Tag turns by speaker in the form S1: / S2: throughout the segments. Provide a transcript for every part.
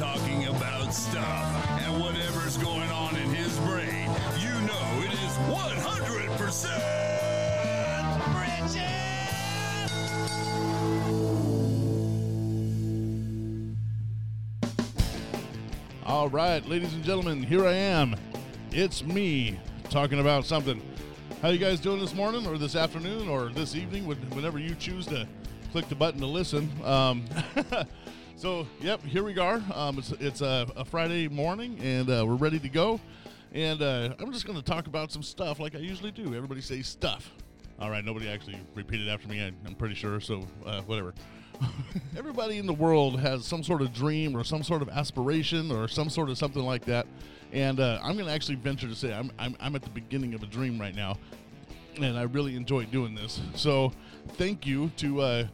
S1: talking about stuff and whatever's going on in his brain, you know it is 100% Bridget!
S2: All right, ladies and gentlemen, here I am. It's me talking about something. How you guys doing this morning, or this afternoon, or this evening, whenever you choose to click the button to listen? Um, so, yep, here we are. Um, it's it's a, a Friday morning, and uh, we're ready to go. And uh, I'm just going to talk about some stuff like I usually do. Everybody say stuff. All right, nobody actually repeated after me. I, I'm pretty sure. So, uh, whatever. Everybody in the world has some sort of dream or some sort of aspiration or some sort of something like that. And uh, I'm going to actually venture to say I'm, I'm, I'm at the beginning of a dream right now. And I really enjoy doing this. So thank you to uh,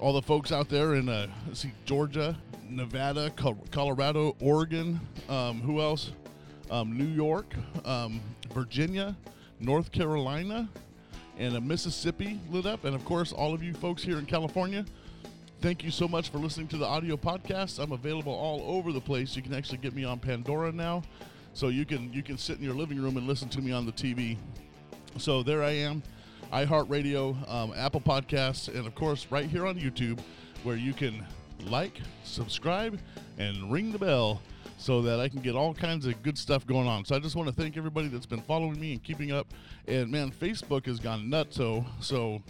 S2: all the folks out there in uh, see, Georgia, Nevada, Colorado, Oregon. Um, who else? Um, New York, um, Virginia, North Carolina, and uh, Mississippi lit up. And of course, all of you folks here in California. Thank you so much for listening to the audio podcast. I'm available all over the place. You can actually get me on Pandora now, so you can you can sit in your living room and listen to me on the TV. So there I am, iHeartRadio, um, Apple Podcasts, and of course right here on YouTube, where you can like, subscribe, and ring the bell so that I can get all kinds of good stuff going on. So I just want to thank everybody that's been following me and keeping up. And man, Facebook has gone nuts. So so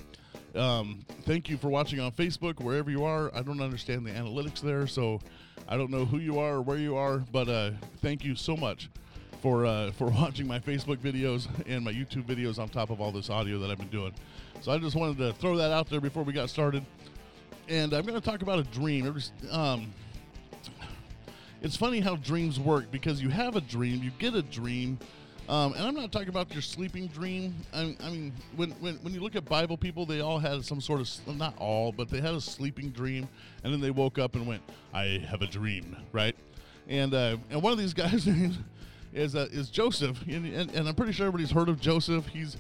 S2: um, thank you for watching on Facebook, wherever you are. I don't understand the analytics there, so I don't know who you are or where you are, but uh, thank you so much for uh, for watching my Facebook videos and my YouTube videos on top of all this audio that I've been doing. So I just wanted to throw that out there before we got started. And I'm going to talk about a dream. Um, it's funny how dreams work because you have a dream, you get a dream, um, and I'm not talking about your sleeping dream. I, I mean, when, when when you look at Bible people, they all had some sort of not all, but they had a sleeping dream, and then they woke up and went, "I have a dream," right? And uh, and one of these guys is uh, is Joseph, and, and, and I'm pretty sure everybody's heard of Joseph. He's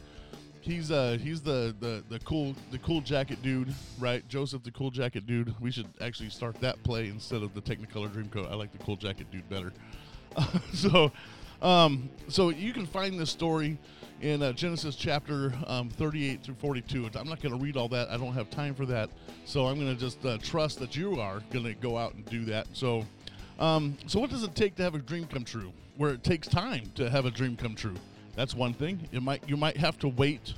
S2: He's uh he's the, the the cool the cool jacket dude, right? Joseph the cool jacket dude. We should actually start that play instead of the Technicolor Dreamcoat. I like the cool jacket dude better. so, um, so you can find this story in uh, Genesis chapter um, 38 through 42. I'm not going to read all that. I don't have time for that. So I'm going to just uh, trust that you are going to go out and do that. So, um, so what does it take to have a dream come true? Where it takes time to have a dream come true. That's one thing. It might you might have to wait,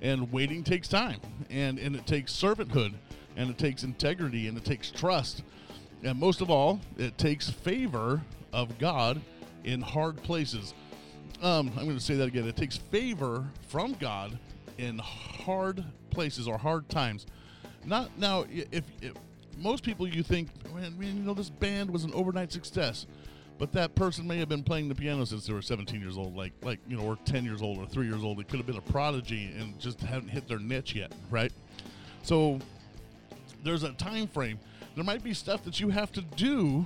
S2: and waiting takes time, and and it takes servanthood, and it takes integrity, and it takes trust, and most of all, it takes favor of God in hard places. Um, I'm going to say that again. It takes favor from God in hard places or hard times. Not now. If, if most people you think, man, you know, this band was an overnight success, but that person may have been playing the piano since they were 17 years old, like like you know, or 10 years old or three years old. They could have been a prodigy and just haven't hit their niche yet, right? So there's a time frame. There might be stuff that you have to do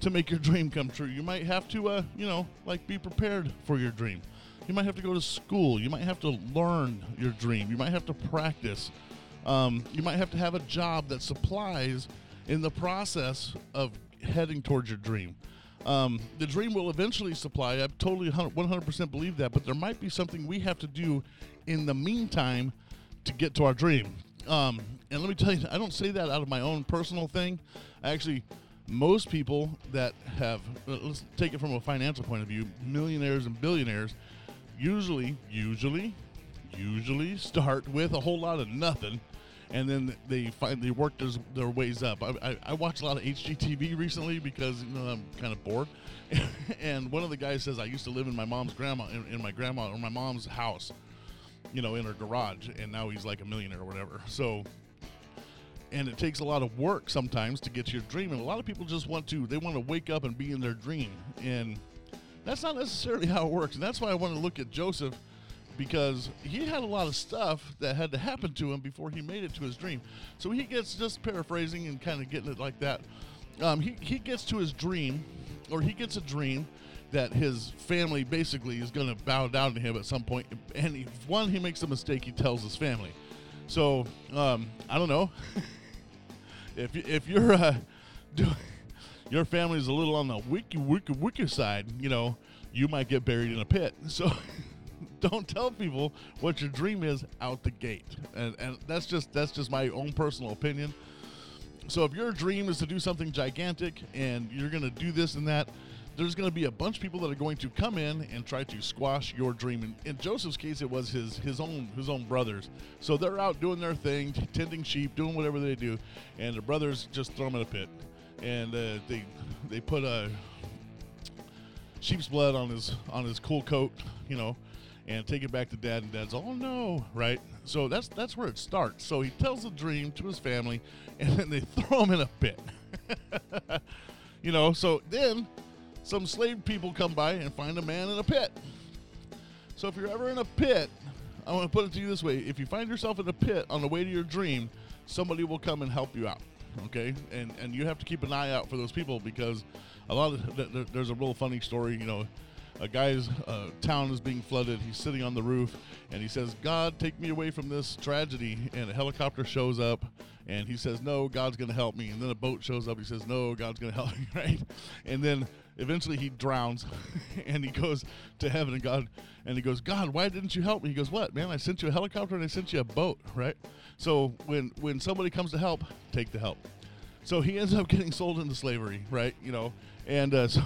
S2: to make your dream come true. You might have to, uh, you know, like be prepared for your dream. You might have to go to school. You might have to learn your dream. You might have to practice. Um, you might have to have a job that supplies in the process of heading towards your dream. Um, the dream will eventually supply. I totally 100% believe that, but there might be something we have to do in the meantime to get to our dream. Um, and let me tell you, I don't say that out of my own personal thing. I actually, most people that have, uh, let's take it from a financial point of view, millionaires and billionaires, usually, usually, usually start with a whole lot of nothing. And then they find they work their, their ways up. I, I, I watched a lot of HGTV recently because you know I'm kind of bored. and one of the guys says I used to live in my mom's grandma in, in my grandma or my mom's house, you know, in her garage, and now he's like a millionaire or whatever. So and it takes a lot of work sometimes to get your dream and a lot of people just want to they want to wake up and be in their dream and that's not necessarily how it works and that's why i want to look at joseph because he had a lot of stuff that had to happen to him before he made it to his dream so he gets just paraphrasing and kind of getting it like that um, he, he gets to his dream or he gets a dream that his family basically is going to bow down to him at some point. and if one he makes a mistake he tells his family so um, i don't know if if you're uh, doing your family's a little on the wiki wiki wiki side, you know, you might get buried in a pit. So don't tell people what your dream is out the gate. And and that's just that's just my own personal opinion. So if your dream is to do something gigantic and you're going to do this and that, there's going to be a bunch of people that are going to come in and try to squash your dream. And in Joseph's case, it was his his own his own brothers. So they're out doing their thing, tending sheep, doing whatever they do, and the brothers just throw him in a pit, and uh, they they put a sheep's blood on his on his cool coat, you know, and take it back to dad. And dad's, oh no, right? So that's that's where it starts. So he tells the dream to his family, and then they throw him in a pit. you know, so then some slave people come by and find a man in a pit. So if you're ever in a pit, I want to put it to you this way: if you find yourself in a pit on the way to your dream, somebody will come and help you out. Okay, and and you have to keep an eye out for those people because a lot of th- th- there's a real funny story. You know, a guy's uh, town is being flooded. He's sitting on the roof and he says, "God, take me away from this tragedy." And a helicopter shows up and he says, "No, God's going to help me." And then a boat shows up. He says, "No, God's going to help me." Right? And then eventually he drowns and he goes to heaven and God and he goes, "God, why didn't you help me?" He goes, "What, man? I sent you a helicopter and I sent you a boat, right?" So when when somebody comes to help, take the help. So he ends up getting sold into slavery, right? You know, and uh, so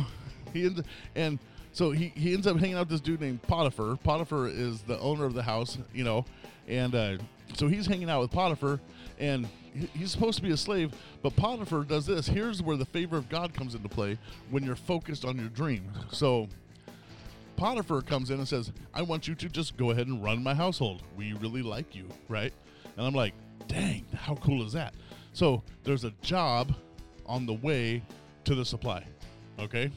S2: he ends and so he, he ends up hanging out this dude named Potiphar. Potiphar is the owner of the house, you know, and uh, so he's hanging out with Potiphar, and he's supposed to be a slave, but Potiphar does this. Here's where the favor of God comes into play when you're focused on your dream. So Potiphar comes in and says, I want you to just go ahead and run my household. We really like you, right? And I'm like, dang, how cool is that? So there's a job on the way to the supply, okay?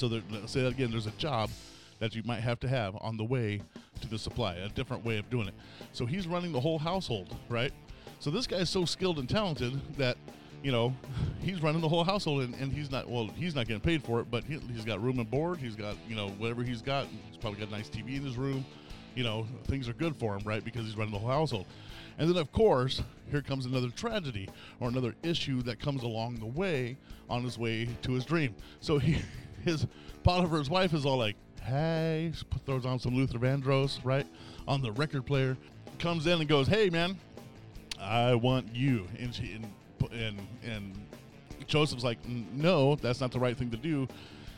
S2: So there, let's say that again, there's a job that you might have to have on the way to the supply, a different way of doing it. So he's running the whole household, right? So this guy is so skilled and talented that, you know, he's running the whole household and, and he's not, well, he's not getting paid for it, but he, he's got room and board. He's got, you know, whatever he's got. He's probably got a nice TV in his room. You know, things are good for him, right? Because he's running the whole household. And then, of course, here comes another tragedy or another issue that comes along the way on his way to his dream. So he, his Potiphar's wife is all like, "Hey," throws on some Luther Vandross, right, on the record player, comes in and goes, "Hey, man, I want you." And she and and and Joseph's like, "No, that's not the right thing to do."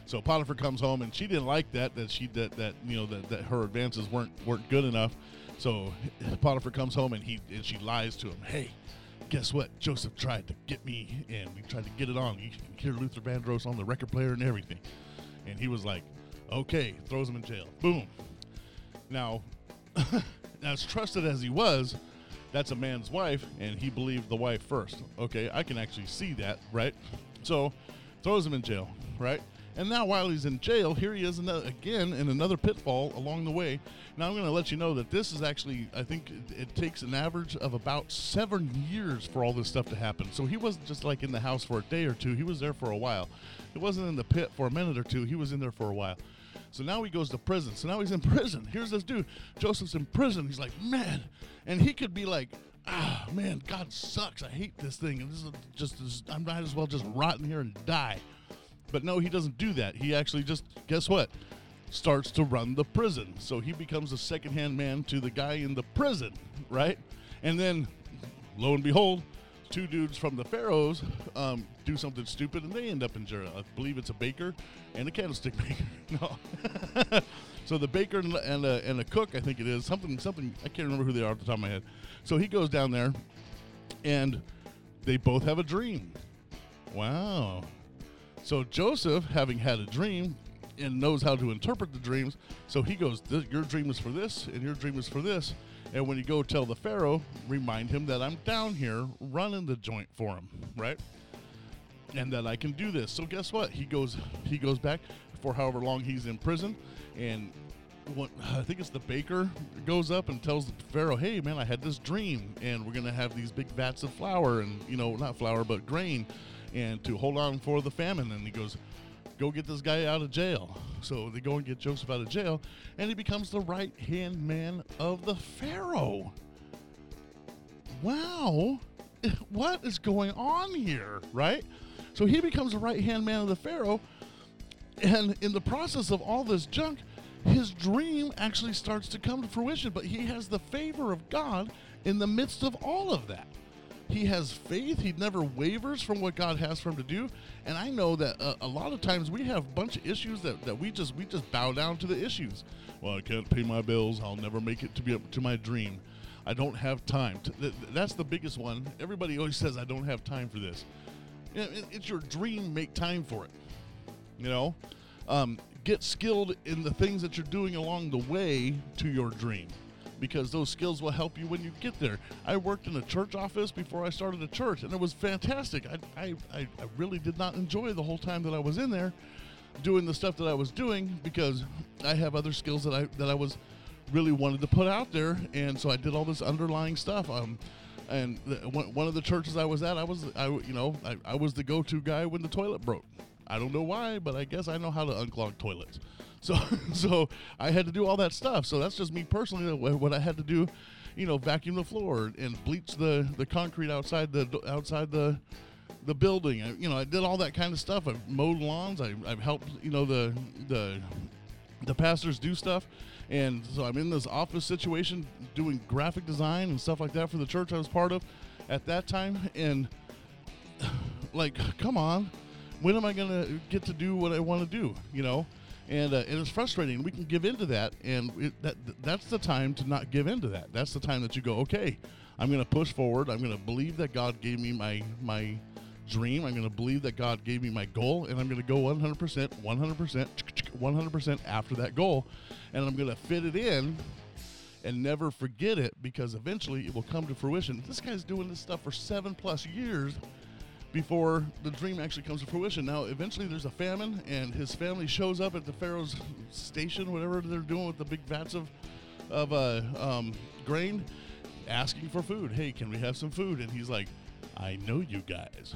S2: So Potiphar comes home and she didn't like that that she that that you know that, that her advances weren't weren't good enough. So Potiphar comes home and he and she lies to him. Hey, guess what? Joseph tried to get me and we tried to get it on. You can hear Luther Vandross on the record player and everything. And he was like, okay, throws him in jail. Boom. Now, as trusted as he was, that's a man's wife, and he believed the wife first. Okay, I can actually see that, right? So, throws him in jail, right? And now, while he's in jail, here he is again in another pitfall along the way. Now, I'm going to let you know that this is actually, I think it, it takes an average of about seven years for all this stuff to happen. So, he wasn't just like in the house for a day or two, he was there for a while. He wasn't in the pit for a minute or two, he was in there for a while. So now he goes to prison. So now he's in prison. Here's this dude. Joseph's in prison. He's like, man. And he could be like, ah, man, God sucks. I hate this thing. And this is just, this, I might as well just rot in here and die. But no, he doesn't do that. He actually just, guess what? Starts to run the prison. So he becomes a secondhand man to the guy in the prison, right? And then, lo and behold, two dudes from the Pharaohs um, do something stupid and they end up in jail. I believe it's a baker and a candlestick maker. No. so the baker and, and, a, and a cook, I think it is something. Something I can't remember who they are off the top of my head. So he goes down there, and they both have a dream. Wow. So Joseph, having had a dream and knows how to interpret the dreams, so he goes, "Your dream is for this, and your dream is for this." And when you go tell the Pharaoh, remind him that I'm down here running the joint for him, right? And that I can do this. So guess what? He goes he goes back for however long he's in prison, and what I think it's the baker goes up and tells the Pharaoh, "Hey man, I had this dream, and we're gonna have these big vats of flour, and you know not flour but grain, and to hold on for the famine." And he goes, "Go get this guy out of jail." So they go and get Joseph out of jail, and he becomes the right hand man of the Pharaoh. Wow, what is going on here, right? So he becomes the right hand man of the Pharaoh. And in the process of all this junk, his dream actually starts to come to fruition, but he has the favor of God in the midst of all of that. He has faith. He never wavers from what God has for him to do. And I know that uh, a lot of times we have a bunch of issues that, that we just we just bow down to the issues. Well, I can't pay my bills. I'll never make it to be up to my dream. I don't have time. That's the biggest one. Everybody always says I don't have time for this. It's your dream. Make time for it. You know, um, get skilled in the things that you're doing along the way to your dream because those skills will help you when you get there. I worked in a church office before I started a church, and it was fantastic. I, I, I, really did not enjoy the whole time that I was in there doing the stuff that I was doing because I have other skills that I that I was really wanted to put out there, and so I did all this underlying stuff. Um, and the, one one of the churches I was at, I was I you know I, I was the go-to guy when the toilet broke. I don't know why, but I guess I know how to unclog toilets. So so I had to do all that stuff. So that's just me personally. Uh, what what I had to do, you know, vacuum the floor and bleach the the concrete outside the outside the the building. I, you know, I did all that kind of stuff. I've mowed lawns. I, I've helped you know the the the pastors do stuff. And so I'm in this office situation doing graphic design and stuff like that for the church I was part of at that time. And like, come on, when am I going to get to do what I want to do? You know? And, uh, and it's frustrating. We can give into that, and it, that that's the time to not give into that. That's the time that you go, okay, I'm going to push forward. I'm going to believe that God gave me my my dream. I'm going to believe that God gave me my goal, and I'm going to go 100%, 100%, 100% after that goal, and I'm going to fit it in and never forget it because eventually it will come to fruition. This guy's doing this stuff for seven plus years before the dream actually comes to fruition. Now, eventually there's a famine, and his family shows up at the Pharaoh's station, whatever they're doing with the big vats of, of uh, um, grain, asking for food. Hey, can we have some food? And he's like, I know you guys.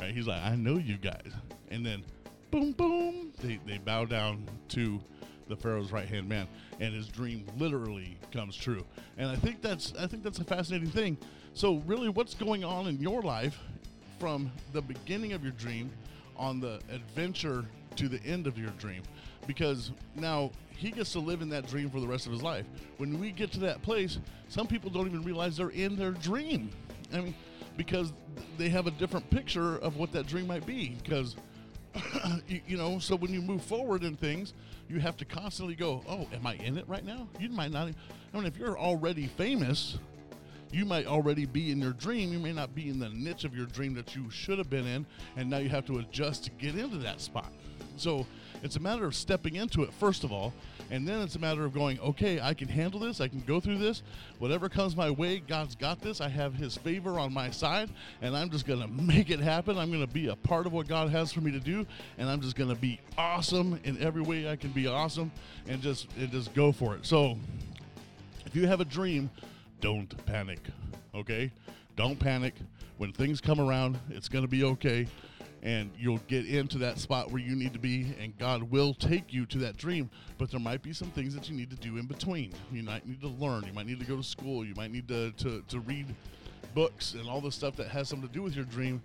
S2: Right? He's like, I know you guys. And then, boom, boom, they, they bow down to the Pharaoh's right hand man, and his dream literally comes true. And I think that's I think that's a fascinating thing. So really, what's going on in your life from the beginning of your dream on the adventure to the end of your dream? Because now he gets to live in that dream for the rest of his life. When we get to that place, some people don't even realize they're in their dream. I mean, because they have a different picture of what that dream might be. Because you, you, know, so when you move forward in things, you have to constantly go, "Oh, am I in it right now?" You might not. I mean, if you're already famous, you might already be in your dream. You may not be in the niche of your dream that you should have been in, and now you have to adjust to get into that spot. So it's a matter of stepping into it first of all, and then it's a matter of going, okay, I can handle this. I can go through this. Whatever comes my way, God's got this. I have His favor on my side, and I'm just going to make it happen. I'm going to be a part of what God has for me to do, and I'm just going to be awesome in every way I can be awesome, and just and just go for it. So, if you have a dream, don't panic. Okay, don't panic. When things come around, it's going to be okay and you'll get into that spot where you need to be and God will take you to that dream. But there might be some things that you need to do in between. You might need to learn. You might need to go to school. You might need to, to, to read books and all the stuff that has something to do with your dream.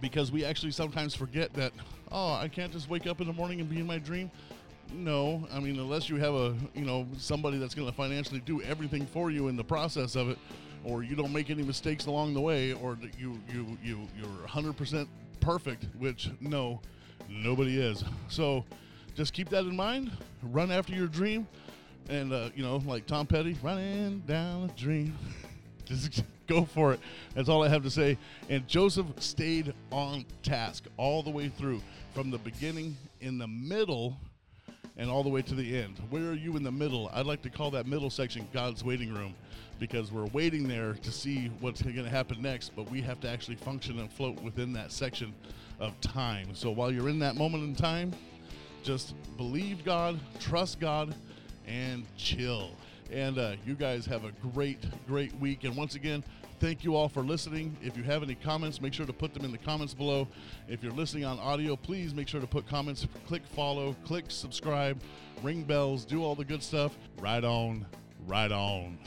S2: Because we actually sometimes forget that oh I can't just wake up in the morning and be in my dream. No I mean unless you have a you know somebody that's going to financially do everything for you in the process of it or you don't make any mistakes along the way, or you you you you're 100% perfect, which no, nobody is. So just keep that in mind. Run after your dream, and uh, you know, like Tom Petty, running down a dream. just go for it. That's all I have to say. And Joseph stayed on task all the way through, from the beginning, in the middle, and all the way to the end. Where are you in the middle? I'd like to call that middle section God's waiting room because we're waiting there to see what's going to happen next, but we have to actually function and float within that section of time. So while you're in that moment in time, just believe God, trust God, and chill. And uh, you guys have a great, great week. And once again, thank you all for listening. If you have any comments, make sure to put them in the comments below. If you're listening on audio, please make sure to put comments, click follow, click subscribe, ring bells, do all the good stuff. Right on, right on.